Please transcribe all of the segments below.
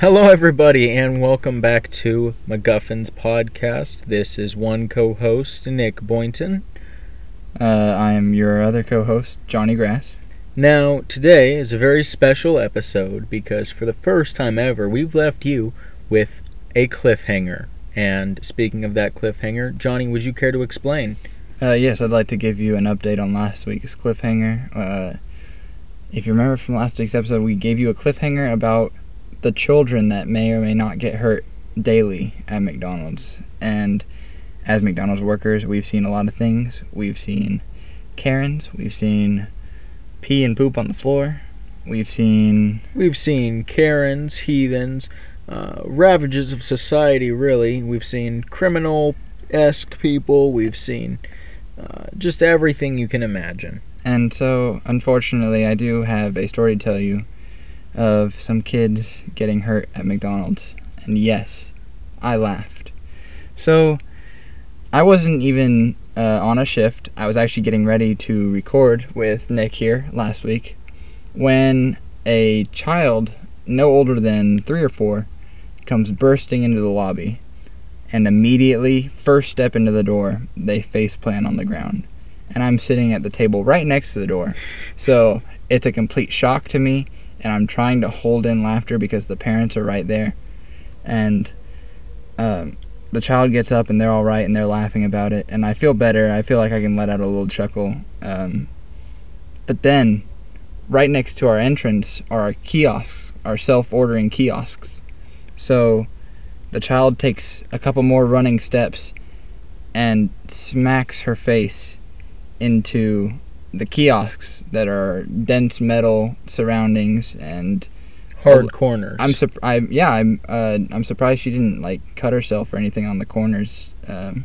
Hello, everybody, and welcome back to MacGuffin's podcast. This is one co host, Nick Boynton. Uh, I am your other co host, Jonny Grass. Now, today is a very special episode because for the first time ever, we've left you with a cliffhanger. And speaking of that cliffhanger, Jonny, would you care to explain? Uh, yes, I'd like to give you an update on last week's cliffhanger. Uh, if you remember from last week's episode, we gave you a cliffhanger about the children that may or may not get hurt daily at McDonald's. And as McDonald's workers, we've seen a lot of things. We've seen Karens, we've seen pee and poop on the floor, we've seen. We've seen Karens, heathens, uh, ravages of society, really. We've seen criminal esque people, we've seen uh, just everything you can imagine. And so, unfortunately, I do have a story to tell you of some kids getting hurt at McDonald's. And yes, I laughed. So, I wasn't even uh, on a shift. I was actually getting ready to record with Nick here last week when a child no older than three or four comes bursting into the lobby. And immediately, first step into the door, they face plant on the ground and I'm sitting at the table right next to the door. So it's a complete shock to me, and I'm trying to hold in laughter because the parents are right there. And um, the child gets up, and they're all right, and they're laughing about it. And I feel better. I feel like I can let out a little chuckle. Um, but then, right next to our entrance are our kiosks, our self ordering kiosks. So the child takes a couple more running steps and smacks her face into the kiosks that are dense metal surroundings and Hard Well, corners. I'm yeah I'm uh, I'm surprised she didn't like cut herself or anything on the corners. Um,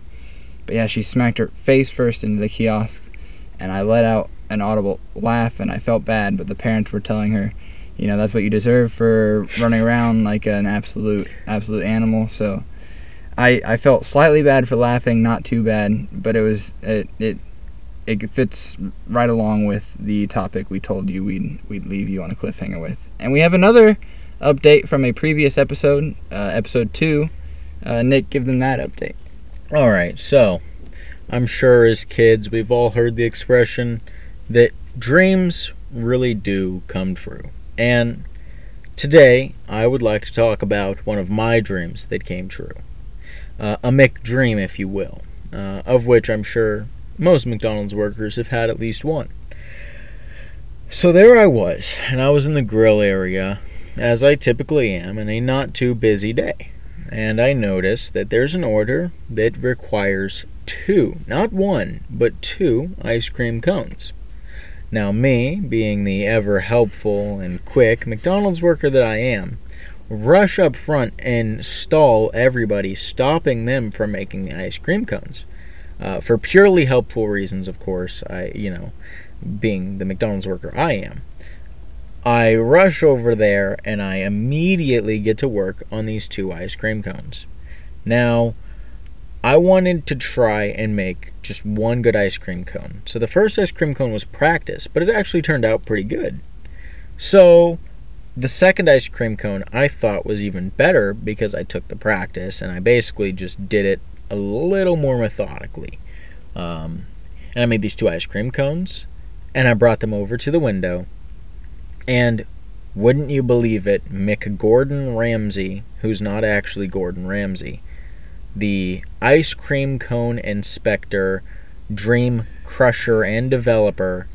but yeah, she smacked her face first into the kiosk, and I let out an audible laugh, and I felt bad. But the parents were telling her, you know, that's what you deserve for running around like an absolute absolute animal. So I I felt slightly bad for laughing, not too bad, but it was it it it fits right along with the topic we told you we'd we'd leave you on a cliffhanger with. And we have another update from a previous episode, uh, episode two. Uh, Nick, give them that update. All right, so I'm sure as kids we've all heard the expression that dreams really do come true. And today I would like to talk about one of my dreams that came true. Uh, a McDream, if you will, uh, of which I'm sure most McDonald's workers have had at least one. So there I was, and I was in the grill area, as I typically am, in a not too busy day and I noticed that there's an order that requires two, not one, but two ice cream cones. Now, me, being the ever helpful and quick McDonald's worker that I am, rush up front and stall everybody, stopping them from making the ice cream cones. Uh, for purely helpful reasons, of course, I, you know, being the McDonald's worker I am. I rush over there and I immediately get to work on these two ice cream cones. Now, I wanted to try and make just one good ice cream cone. So the first ice cream cone was practice, but it actually turned out pretty good. So the second ice cream cone I thought was even better because I took the practice and I basically just did it a little more methodically. Um, and I made these two ice cream cones and I brought them over to the window and wouldn't you believe it, McGordon Ramsay, who's not actually Gordon Ramsay, the ice cream cone inspector, dream crusher, and developer,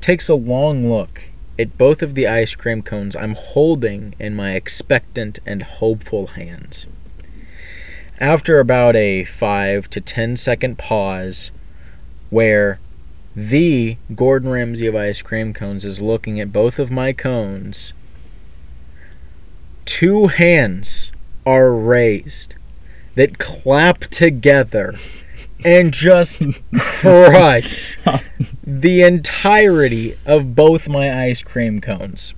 takes a long look at both of the ice cream cones I'm holding in my expectant and hopeful hands. After about a 5 to 10 second pause, where the Gordon Ramsay of ice cream cones is looking at both of my cones. Two hands are raised that clap together and just crush the entirety of both my ice cream cones.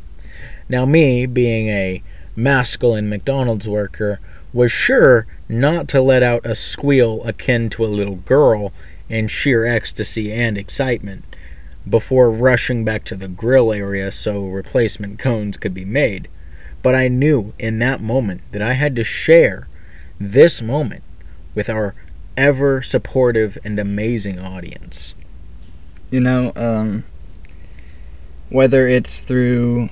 Now, me, being a masculine McDonald's worker, was sure not to let out a squeal akin to a little girl in sheer ecstasy and excitement before rushing back to the grill area so replacement cones could be made. But I knew in that moment that I had to share this moment with our ever supportive and amazing audience. You know, um, whether it's through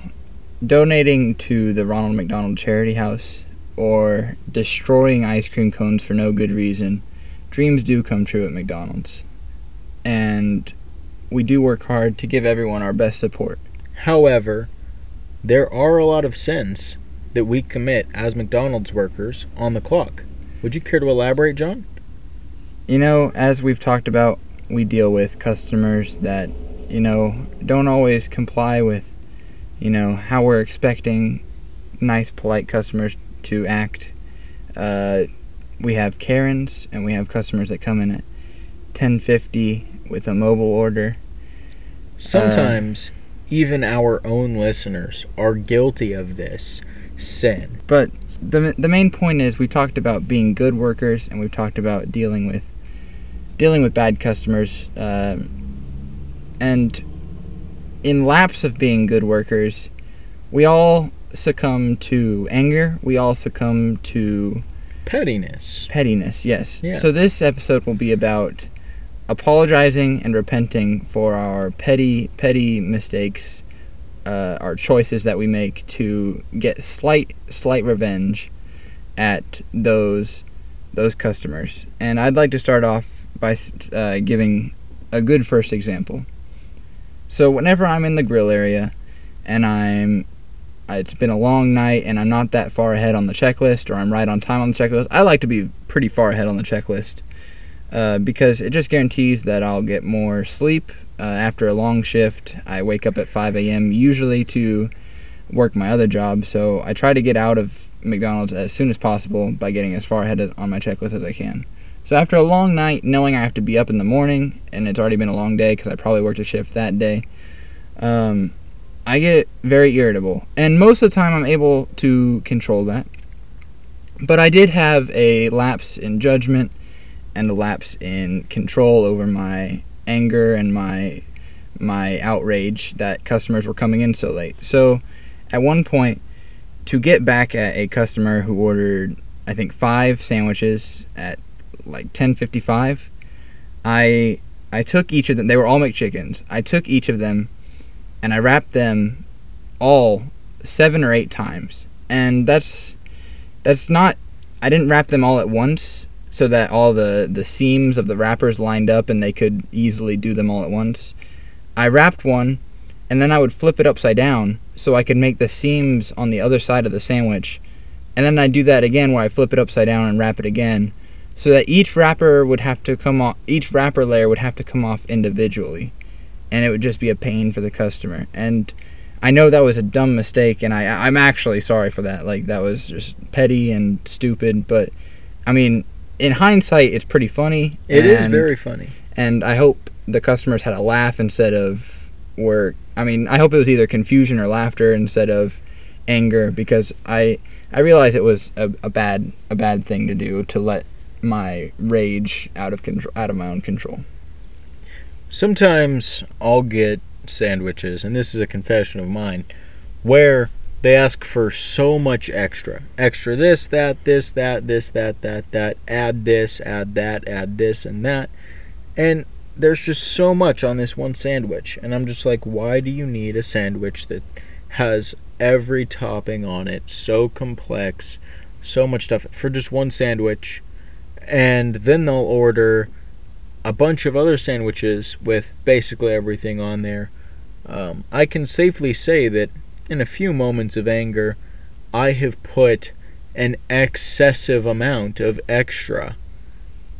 donating to the Ronald McDonald Charity House or destroying ice cream cones for no good reason, dreams do come true at McDonald's. And we do work hard to give everyone our best support. However, there are a lot of sins that we commit as McDonald's workers on the clock. Would you care to elaborate, John? You know, as we've talked about, we deal with customers that, you know, don't always comply with, you know, how we're expecting nice, polite customers to act. Uh, we have Karens and we have customers that come in at 1050 with a mobile order. Sometimes even our own listeners are guilty of this sin. But the the main point is we talked about being good workers and we've talked about dealing with dealing with bad customers um, and in lapse of being good workers we all succumb to anger we all succumb to Pettiness. pettiness yes Yeah. so this episode will be about apologizing and repenting for our petty petty mistakes uh, our choices that we make to get slight slight revenge at those those customers and i'd like to start off by uh, giving a good first example so whenever i'm in the grill area and i'm it's been a long night and i'm not that far ahead on the checklist or i'm right on time on the checklist i like to be pretty far ahead on the checklist uh, because it just guarantees that I'll get more sleep uh, after a long shift. I wake up at 5 a.m. usually to work my other job, so I try to get out of McDonald's as soon as possible by getting as far ahead on my checklist as I can. So after a long night, knowing I have to be up in the morning and it's already been a long day because I probably worked a shift that day, um, I get very irritable. And most of the time, I'm able to control that. But I did have a lapse in judgment and a lapse in control over my anger and my my outrage that customers were coming in so late. So at one point to get back at a customer who ordered I think 5 sandwiches at like 10:55 I I took each of them they were all McChickens. I took each of them and I wrapped them all 7 or 8 times. And that's that's not I didn't wrap them all at once so that all the, the seams of the wrappers lined up and they could easily do them all at once. I wrapped one and then I would flip it upside down so I could make the seams on the other side of the sandwich. And then I do that again where I flip it upside down and wrap it again so that each wrapper would have to come off each wrapper layer would have to come off individually and it would just be a pain for the customer. And I know that was a dumb mistake and I I'm actually sorry for that. Like that was just petty and stupid, but I mean in hindsight, it's pretty funny. It is and- very funny. and I hope the customers had a laugh instead of were. I mean, I hope it was either confusion or laughter instead of anger because I I realize it was a, a bad a bad thing to do to let my rage out of control out of my own control. Sometimes I'll get sandwiches, and this is a confession of mine, where they ask for so much extra. Extra this, that, this, that, this, that, that, that, add this, add that, add this, and that. And there's just so much on this one sandwich. And I'm just like, why do you need a sandwich that has every topping on it, so complex, so much stuff for just one sandwich? And then they'll order a bunch of other sandwiches with basically everything on there. Um, I can safely say that in a few moments of anger, I have put an excessive amount of extra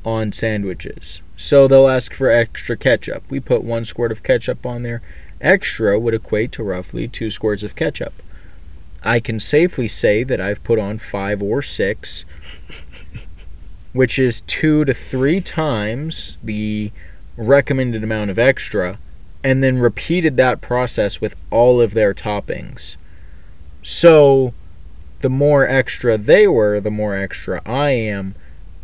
on sandwiches. So they'll ask for extra ketchup. We put one squirt of ketchup on there. Extra would equate to roughly two squirts of ketchup. I can safely say that I've put on five or six, which is two to three times the recommended amount of extra, and then repeated that process with all of their toppings. So, the more extra they were, the more extra I am,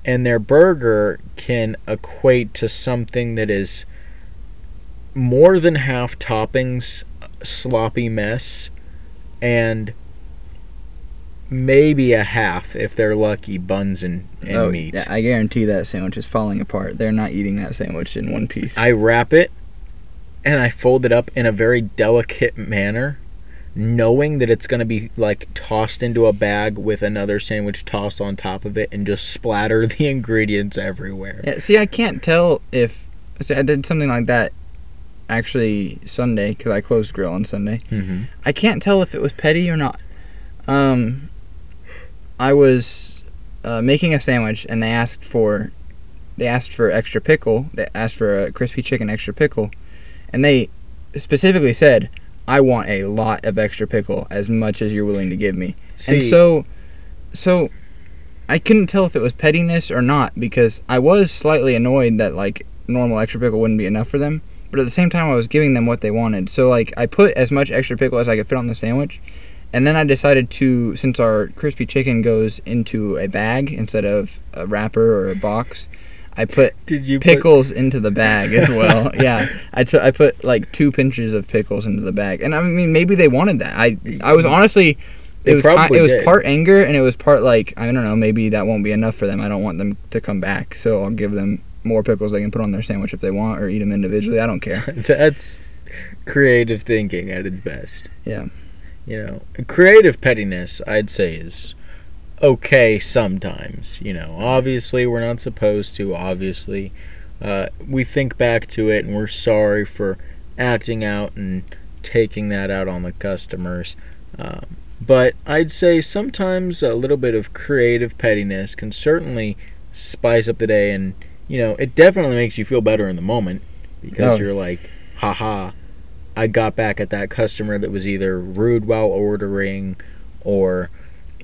and their burger can equate to something that is more than half toppings, sloppy mess, and maybe a half if they're lucky buns and, and oh, meat. yeah, I guarantee that sandwich is falling apart. They're not eating that sandwich in one piece. I wrap it and I fold it up in a very delicate manner, knowing that it's going to be like tossed into a bag with another sandwich tossed on top of it and just splatter the ingredients everywhere. Yeah, see, I can't tell if see, I did something like that actually Sunday because I closed grill on Sunday. Mm-hmm. I can't tell if it was petty or not. Um, I was uh, making a sandwich and they asked for they asked for extra pickle. They asked for a crispy chicken extra pickle, and they specifically said, "I want a lot of extra pickle, as much as you're willing to give me." and so, so I couldn't tell if it was pettiness or not because I was slightly annoyed that like normal extra pickle wouldn't be enough for them. But at the same time, I was giving them what they wanted. So like I put as much extra pickle as I could fit on the sandwich, and then I decided to since our crispy chicken goes into a bag instead of a wrapper or a box, I put you put- pickles into the bag as well. yeah, I I put like two pinches of pickles into the bag, and I mean maybe they wanted that. I I was honestly. They It was it was part anger and it was part like I don't know maybe that won't be enough for them I don't want them to come back so I'll give them more pickles they can put on their sandwich if they want or eat them individually I don't care That's creative thinking at its best. Yeah. You know, creative pettiness, I'd say, is okay sometimes. You know, obviously, we're not supposed to. Obviously, uh, we think back to it and we're sorry for acting out and taking that out on the customers. Um, but I'd say sometimes a little bit of creative pettiness can certainly spice up the day, and you know, it definitely makes you feel better in the moment because Oh. you're like, haha, I got back at that customer that was either rude while ordering or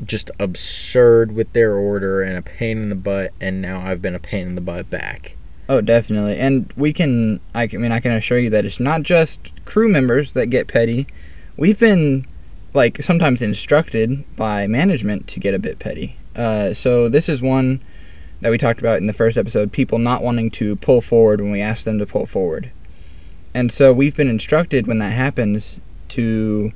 just absurd with their order and a pain in the butt, and now I've been a pain in the butt back. Oh, definitely. And we can, I, mean, I can assure you that it's not just crew members that get petty. We've been, like, sometimes instructed by management to get a bit petty. Uh, so this is one that we talked about in the first episode people not wanting to pull forward when we ask them to pull forward. And so we've been instructed when that happens to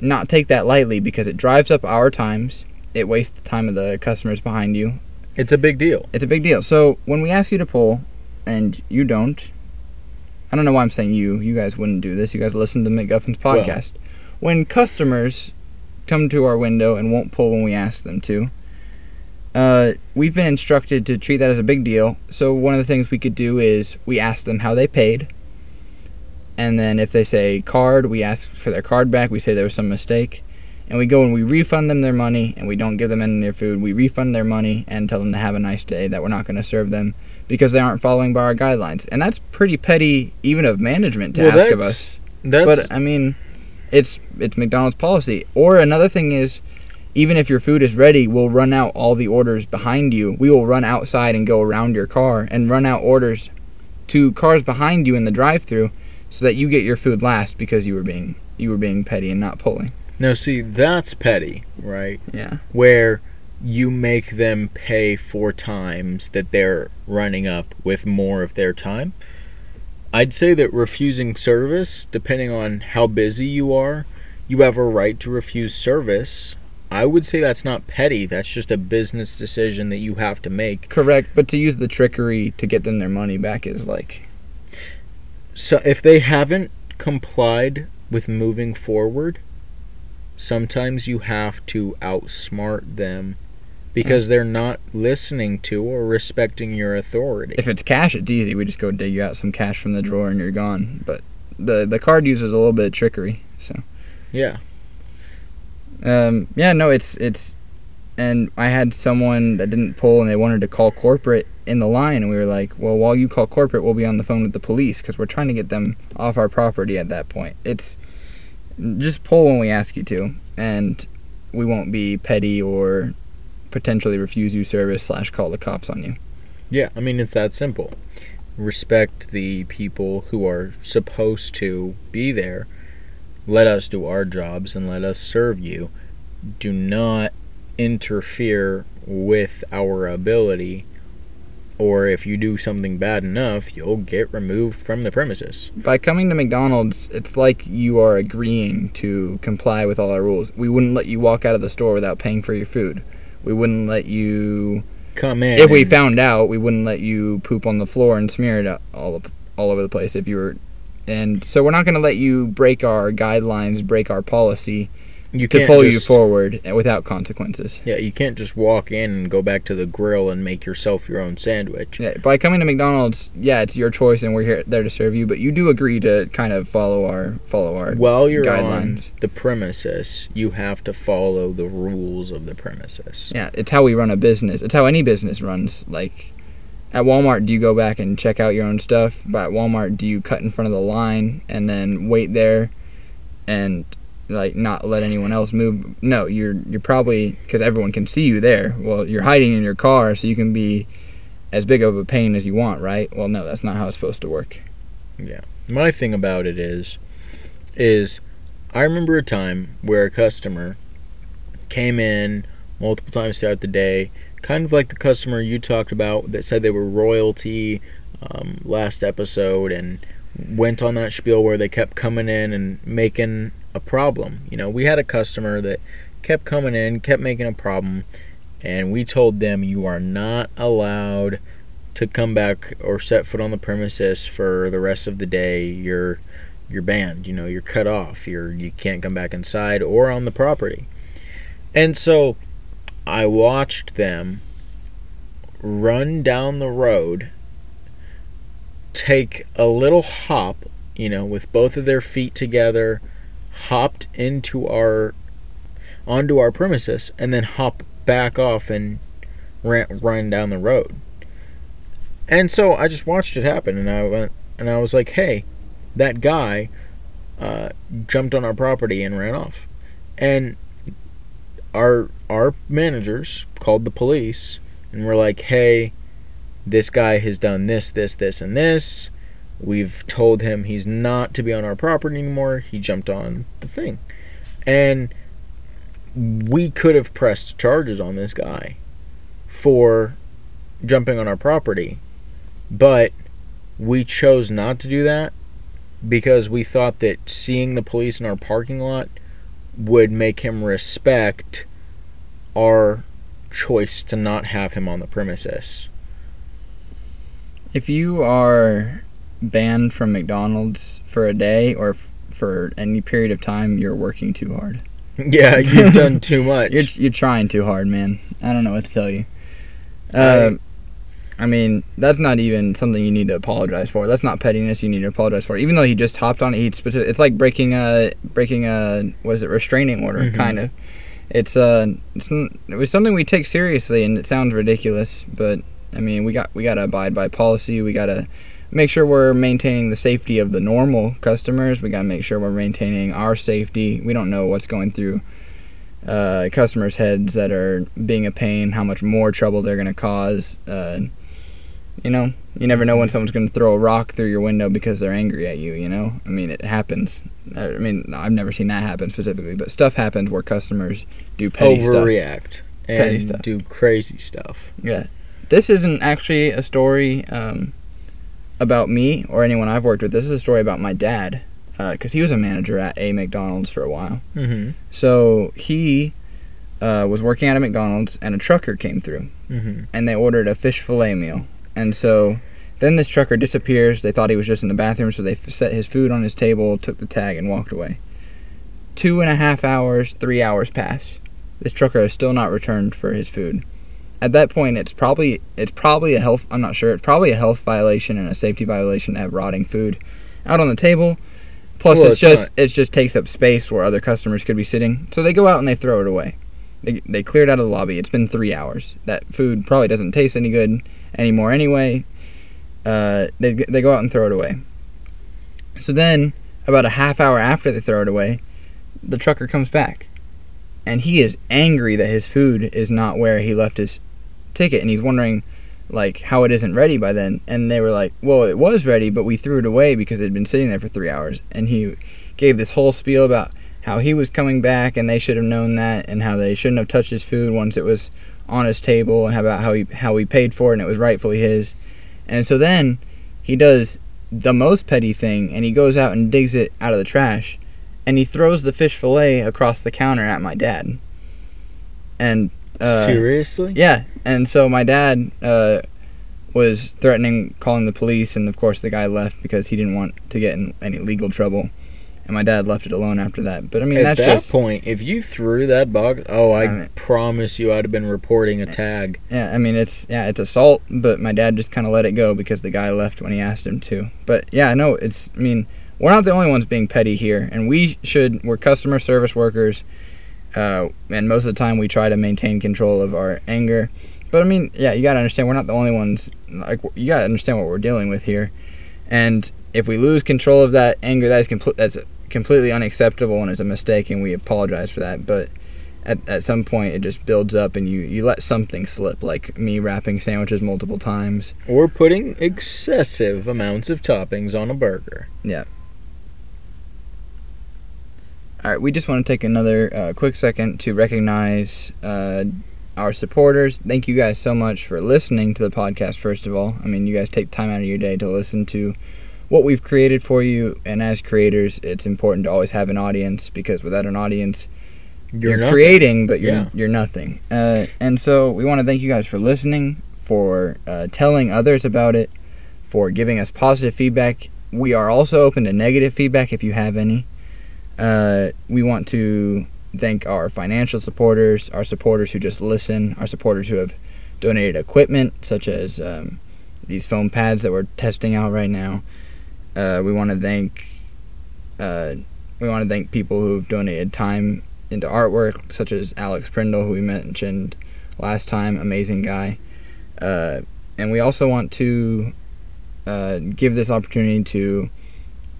not take that lightly because it drives up our times, it wastes the time of the customers behind you, It's a big deal. it's a big deal. So when we ask you to pull, and you don't, I don't know why I'm saying you. You guys wouldn't do this. You guys listen to McGuffin's Well- podcast. when customers come to our window and won't pull when we ask them to, uh, we've been instructed to treat that as a big deal. So one of the things we could do is we ask them how they paid. And then if they say card, we ask for their card back. We say there was some mistake. And we go and we refund them their money and we don't give them any of their food. We refund their money and tell them to have a nice day, that we're not going to serve them because they aren't following by our guidelines. And that's pretty petty, even of management, to Well, ask of us. That's But I mean, it's it's McDonald's policy. Or another thing is, even if your food is ready, we'll run out all the orders behind you. We will run outside and go around your car and run out orders to cars behind you in the drive-through, so that you get your food last because you were being you were being petty and not pulling. now see that's petty, right? Yeah. Where you make them pay four times that they're running up with more of their time. I'd say that refusing service, depending on how busy you are, you have a right to refuse service. I would say that's not petty. That's just a business decision that you have to make. Correct, but to use the trickery to get them their money back is like So if they haven't complied with moving forward, sometimes you have to outsmart them because they're not listening to or respecting your authority. if it's cash, it's easy. We just go dig you out some cash from the drawer and you're gone. But the the card uses a little bit of trickery. So yeah. um, yeah, no, it's it's, and I had someone that didn't pull and they wanted to call corporate in the line, and we were like, well, while you call corporate, we'll be on the phone with the police because we're trying to get them off our property at that point. It's just pull when we ask you to, and we won't be petty or potentially refuse you service slash call the cops on you. Yeah, I mean it's that simple. Respect the people who are supposed to be there. Let us do our jobs and let us serve you. Do not interfere with our ability or if you do something bad enough, you'll get removed from the premises. By coming to McDonald's, it's like you are agreeing to comply with all our rules. We wouldn't let you walk out of the store without paying for your food. We wouldn't let you. Come in. If we found out, we wouldn't let you poop on the floor and smear it all up, all over the place. If you were, and so we're not going to let you break our guidelines, break our policy you to pull you forward without consequences. Yeah, you can't just walk in and go back to the grill and make yourself your own sandwich. Yeah, by coming to McDonald's, yeah, it's your choice, and we're here there to serve you. But you do agree to kind of follow our follow our. While you're guidelines. on the premises, you have to follow the rules of the premises. Yeah, it's how we run a business. It's how any business runs. Like at Walmart, do you go back and check out your own stuff? But at Walmart, do you cut in front of the line and then wait there and like not let anyone else move? No, you're you're probably because everyone can see you there. Well, you're hiding in your car so you can be as big of a pain as you want, right? Well, no, that's not how it's supposed to work. Yeah. My thing about it is, is I remember a time where a customer came in multiple times throughout the day, kind of like the customer you talked about that said they were royalty um, last episode and went on that spiel where they kept coming in and making a problem. You know, we had a customer that kept coming in, kept making a problem, and we told them you are not allowed to come back or set foot on the premises for the rest of the day. You're you're banned. You know, you're cut off. You're you can't come back inside or on the property. And so I watched them run down the road, take a little hop, you know, with both of their feet together, hopped into our onto our premises and then hop back off and ran, run down the road. And so I just watched it happen, and I went and I was like, "Hey, that guy uh, jumped on our property and ran off." And our our managers called the police and were like, "Hey, this guy has done this, this, this, and this. We've told him he's not to be on our property anymore. He jumped on the thing." And we could have pressed charges on this guy for jumping on our property, but we chose not to do that because we thought that seeing the police in our parking lot would make him respect our choice to not have him on the premises. If you are banned from McDonald's for a day or f- for any period of time, you're working too hard. Yeah, you've done too much. You're you're trying too hard, man. I don't know what to tell you. I- Uh, I mean, that's not even something you need to apologize for. That's not pettiness. You need to apologize for. Even though he just hopped on it, he specific, it's like breaking a breaking a was it restraining order, Mhm. kind of. It's uh, it's it was something we take seriously, and it sounds ridiculous, but I mean, we got we got to abide by policy. We got to make sure we're maintaining the safety of the normal customers. We got to make sure we're maintaining our safety. We don't know what's going through uh, customers' heads that are being a pain, how much more trouble they're going to cause. Uh, you know, you never know when someone's going to throw a rock through your window because they're angry at you. You know, I mean, it happens. I mean, I've never seen that happen specifically, but stuff happens where customers do petty stuff. overreact Petty and stuff. do crazy stuff. Yeah. This isn't actually a story um, about me or anyone I've worked with. This is a story about my dad because he was a manager at a McDonald's for a while. Mm-hmm. So he uh, was working at a McDonald's and a trucker came through Mm-hmm. and they ordered a fish fillet meal. And so then this trucker disappears. They thought he was just in the bathroom, so they f- set his food on his table, took the tag, and walked away. Two and a half hours, three hours pass. This trucker has still not returned for his food. At that point, it's probably it's probably a health. I'm not sure. It's probably a health violation and a safety violation to have rotting food out on the table. Plus, Well, it's it's just it just takes up space where other customers could be sitting. So they go out and they throw it away. They, they cleared out of the lobby. It's been three hours. That food probably doesn't taste any good anymore anyway. Uh, they, they go out and throw it away. So then, about a half hour after they throw it away, the trucker comes back. And he is angry that his food is not where he left his ticket. And he's wondering, like, how it isn't ready by then. And they were like, well, it was ready, but we threw it away because it had been sitting there for three hours. And he gave this whole spiel about how he was coming back and they should have known that and how they shouldn't have touched his food once it was on his table and about how he how he paid for it and it was rightfully his. And so then he does the most petty thing and he goes out and digs it out of the trash and he throws the fish fillet across the counter at my dad. And uh, Seriously? yeah, and so my dad uh, was threatening calling the police, and of course the guy left because he didn't want to get in any legal trouble. And my dad left it alone after that. But I mean, At that's that just point, if you threw that box, oh, I, I mean- promise you, I'd have been reporting a tag. yeah. I mean, it's yeah, it's assault. But my dad just kind of let it go because the guy left when he asked him to. But yeah, no, it's. I mean, we're not the only ones being petty here, and we should. We're customer service workers, uh, and most of the time we try to maintain control of our anger. But I mean, yeah, you gotta understand we're not the only ones. Like you gotta understand what we're dealing with here, and if we lose control of that anger, that is complete. That's completely unacceptable and is a mistake, and we apologize for that. But at, at some point, it just builds up, and you you let something slip, like me wrapping sandwiches multiple times. Or putting excessive amounts of toppings on a burger. All right, we just want to take another uh, quick second to recognize uh, our supporters. Thank you guys so much for listening to the podcast, first of all. I mean, you guys take time out of your day to listen to what we've created for you. And as creators, it's important to always have an audience because without an audience, you're, nothing. creating, but you're, Yeah. you're nothing. Uh, and so we want to thank you guys for listening, for uh, telling others about it, for giving us positive feedback. We are also open to negative feedback if you have any. Uh, we want to thank our financial supporters, our supporters who just listen, our supporters who have donated equipment, such as um, these foam pads that we're testing out right now. Uh, we want to thank uh, we want to thank people who've donated time into artwork, such as Alex Prindle, who we mentioned last time, amazing guy. Uh, and we also want to uh, give this opportunity to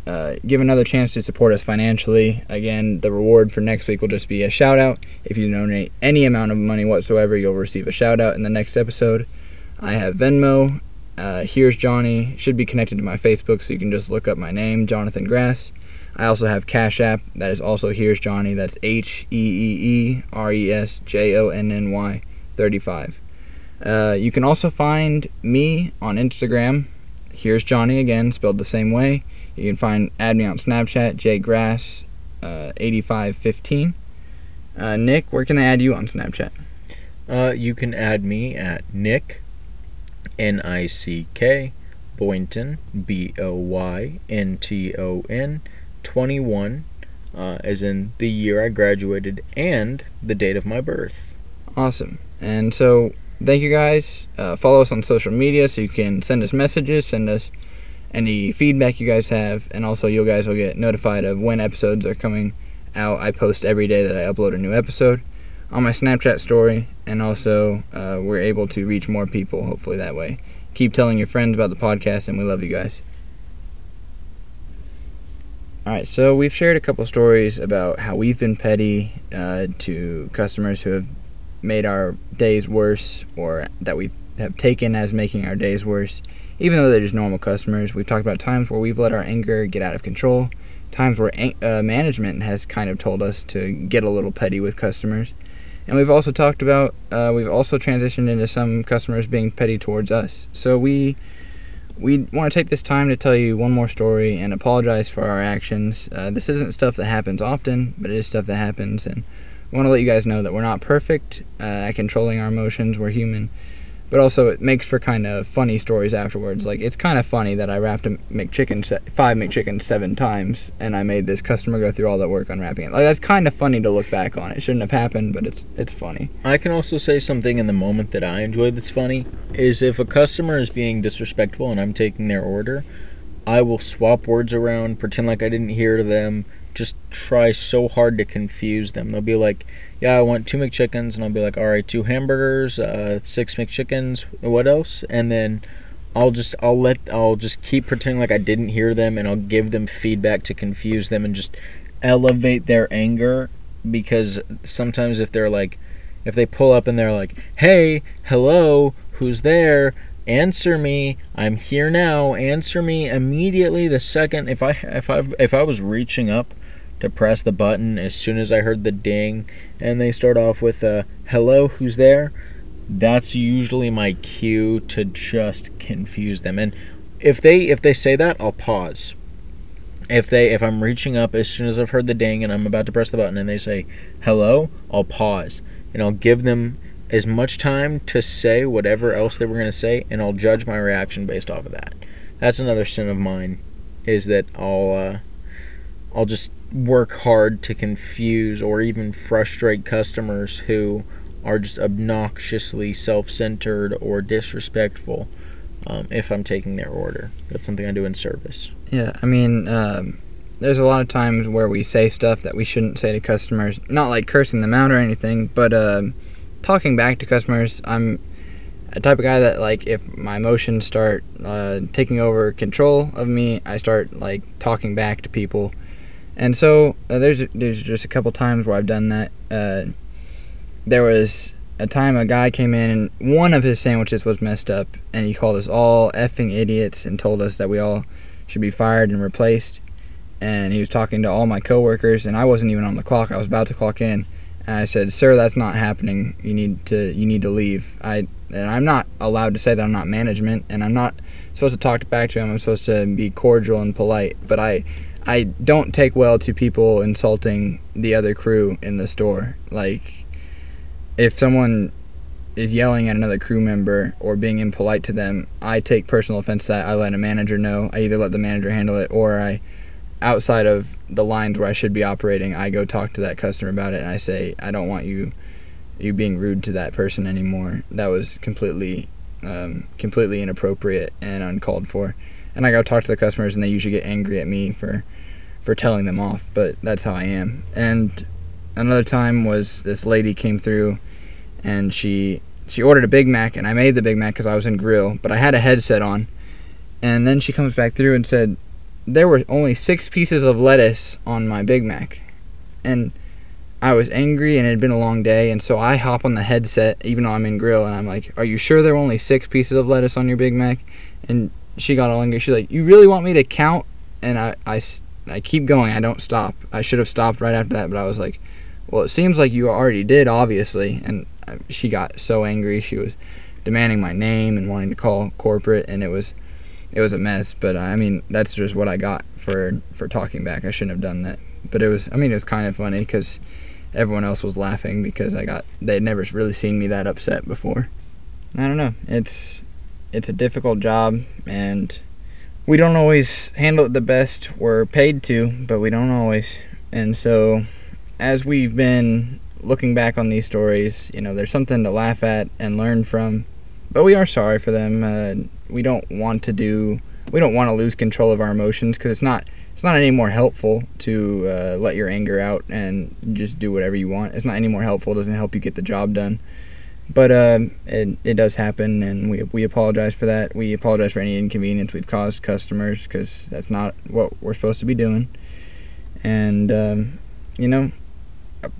uh, give another chance to support us financially. Again, the reward for next week will just be a shout out. If you donate any amount of money whatsoever, you'll receive a shout out in the next episode. I have Venmo. Uh, Here's Jonny. Should be connected to my Facebook, so you can just look up my name, Jonathan Grass. I also have Cash App. That is also Here's Jonny. That's H E E E R E S J O N N Y 35. Uh, you can also find me on Instagram. Here's Jonny again, spelled the same way. You can find add me on Snapchat, jgrass, uh, 8515. Uh, Nick, where can they add you on Snapchat? Uh, you can add me at Nick, N I C K, Boynton, B O Y N T O N, 21, uh, as in the year I graduated and the date of my birth. Awesome. And so, thank you guys. Uh, follow us on social media so you can send us messages, send us any feedback you guys have, and also you guys will get notified of when episodes are coming out. I post every day that I upload a new episode on my Snapchat story, and also uh, we're able to reach more people hopefully that way. Keep telling your friends about the podcast, and we love you guys. All right, so we've shared a couple stories about how we've been petty uh, to customers who have made our days worse or that we have taken as making our days worse, even though they're just normal customers. We've talked about times where we've let our anger get out of control, times where uh, management has kind of told us to get a little petty with customers. And we've also talked about, uh, we've also transitioned into some customers being petty towards us. So we we want to take this time to tell you one more story and apologize for our actions. Uh, this isn't stuff that happens often, but it is stuff that happens, and we want to let you guys know that we're not perfect uh, at controlling our emotions. We're human, but also it makes for kind of funny stories afterwards. Like it's kind of funny that I wrapped a McChicken se- five McChickens seven times, and I made this customer go through all that work unwrapping it. Like that's kind of funny to look back on. It shouldn't have happened, but it's it's funny. I can also say something in the moment that I enjoy that's funny is if a customer is being disrespectful and I'm taking their order, I will swap words around, pretend like I didn't hear them, just try so hard to confuse them. They'll be like, "Yeah, I want two McChickens," and I'll be like, "All right, two hamburgers, uh, six McChickens. What else?" And then I'll just I'll let I'll just keep pretending like I didn't hear them, and I'll give them feedback to confuse them and just elevate their anger because sometimes if they're like if they pull up and they're like, "Hey, hello, who's there? Answer me. I'm here now. Answer me immediately." The second if I if I if I was reaching up to press the button as soon as I heard the ding and they start off with uh, "Hello, who's there?" that's usually my cue to just confuse them. And if they if they say that, I'll pause. If they if I'm reaching up as soon as I've heard the ding and I'm about to press the button and they say hello, I'll pause and I'll give them as much time to say whatever else they were going to say and I'll judge my reaction based off of that. That's another sin of mine is that I'll uh, I'll just work hard to confuse or even frustrate customers who are just obnoxiously self-centered or disrespectful um, if I'm taking their order. That's something I do in service. Yeah, I mean, um, there's a lot of times where we say stuff that we shouldn't say to customers. Not like cursing them out or anything, but um, talking back to customers. I'm a type of guy that like if my emotions start uh, taking over control of me, I start like talking back to people. And so uh, there's there's just a couple times where I've done that. Uh, there was a time a guy came in and one of his sandwiches was messed up and he called us all effing idiots and told us that we all should be fired and replaced. And he was talking to all my coworkers and I wasn't even on the clock. I was about to clock in. And I said sir that's not happening. You need to you need to leave. I and I'm not allowed to say that I'm not management and I'm not supposed to talk back to him. I'm supposed to be cordial and polite but I I don't take well to people insulting the other crew in the store like if someone is yelling at another crew member or being impolite to them, I take personal offense that. I let a manager know. I either let the manager handle it or I, outside of the lines where I should be operating, I go talk to that customer about it and I say, I don't want you, you being rude to that person anymore. That was completely, um, completely inappropriate and uncalled for. And I go talk to the customers and they usually get angry at me for, for telling them off. But that's how I am. And another time was this lady came through and she she ordered a Big Mac, and I made the Big Mac because I was in grill, but I had a headset on. And then she comes back through and said, there were only six pieces of lettuce on my Big Mac. And I was angry and it had been a long day, and so I hop on the headset, even though I'm in grill, and I'm like, Are you sure there were only six pieces of lettuce on your Big Mac? And she got all angry. She's like, You really want me to count? And I, I, I keep going. I don't stop. I should have stopped right after that, but I was like, Well, it seems like you already did, obviously. And uh, she got so angry. She was demanding my name and wanting to call corporate, and it was it was a mess. But uh, I mean, that's just what I got for for talking back. I shouldn't have done that. But it was I mean, it was kind of funny because everyone else was laughing because I got they'd never really seen me that upset before. I don't know. It's it's a difficult job and we don't always handle it the best. We're paid to, but we don't always. And so as we've been looking back on these stories, you know, there's something to laugh at and learn from. But we are sorry for them. Uh, we don't want to do. We don't want to lose control of our emotions because it's not. It's not any more helpful to uh, let your anger out and just do whatever you want. It's not any more helpful. It doesn't help you get the job done. But uh, it, it does happen, and we, we apologize for that. We apologize for any inconvenience we've caused customers because that's not what we're supposed to be doing. And, um, you know,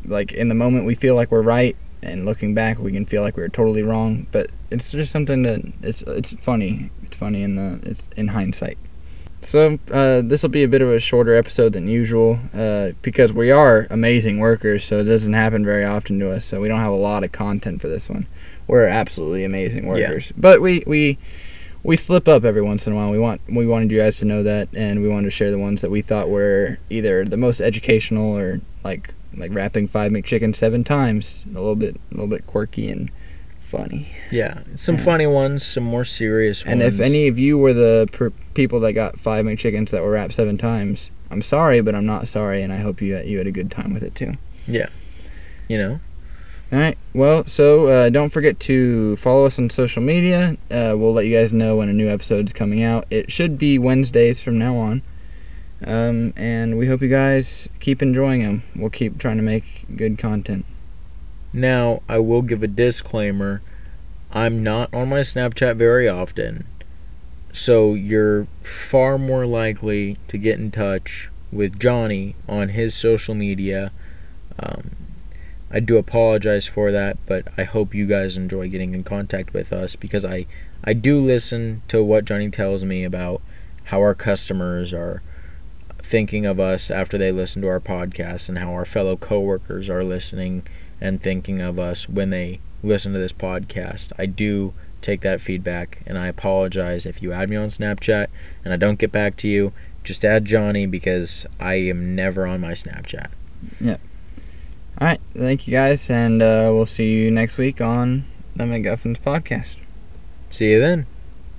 like in the moment we feel like we're right and looking back we can feel like we are totally wrong but it's just something that it's it's funny it's funny in the it's in hindsight so uh, this will be a bit of a shorter episode than usual uh, because we are amazing workers so it doesn't happen very often to us so we don't have a lot of content for this one we're absolutely amazing workers yeah. but we we we slip up every once in a while. We want we wanted you guys to know that, and we wanted to share the ones that we thought were either the most educational or like like wrapping five McChicken seven times. A little bit, a little bit quirky and funny. Yeah, some yeah. funny ones, some more serious and ones. And if any of you were the per- people that got five McChickens that were wrapped seven times, I'm sorry, but I'm not sorry, and I hope you you had a good time with it too. Yeah, you know. All right. Well, so uh, don't forget to follow us on social media. Uh, we'll let you guys know when a new episode's coming out. It should be Wednesdays from now on. Um, and we hope you guys keep enjoying them. We'll keep trying to make good content. Now, I will give a disclaimer. I'm not on my Snapchat very often. So you're far more likely to get in touch with Jonny on his social media. Um, I do apologize for that, but I hope you guys enjoy getting in contact with us because I, I do listen to what Jonny tells me about how our customers are thinking of us after they listen to our podcast and how our fellow coworkers are listening and thinking of us when they listen to this podcast. I do take that feedback, and I apologize if you add me on Snapchat and I don't get back to you. Just add Jonny because I am never on my Snapchat. Yeah. All right, thank you guys, and uh, we'll see you next week on the McGuffins podcast. See you then.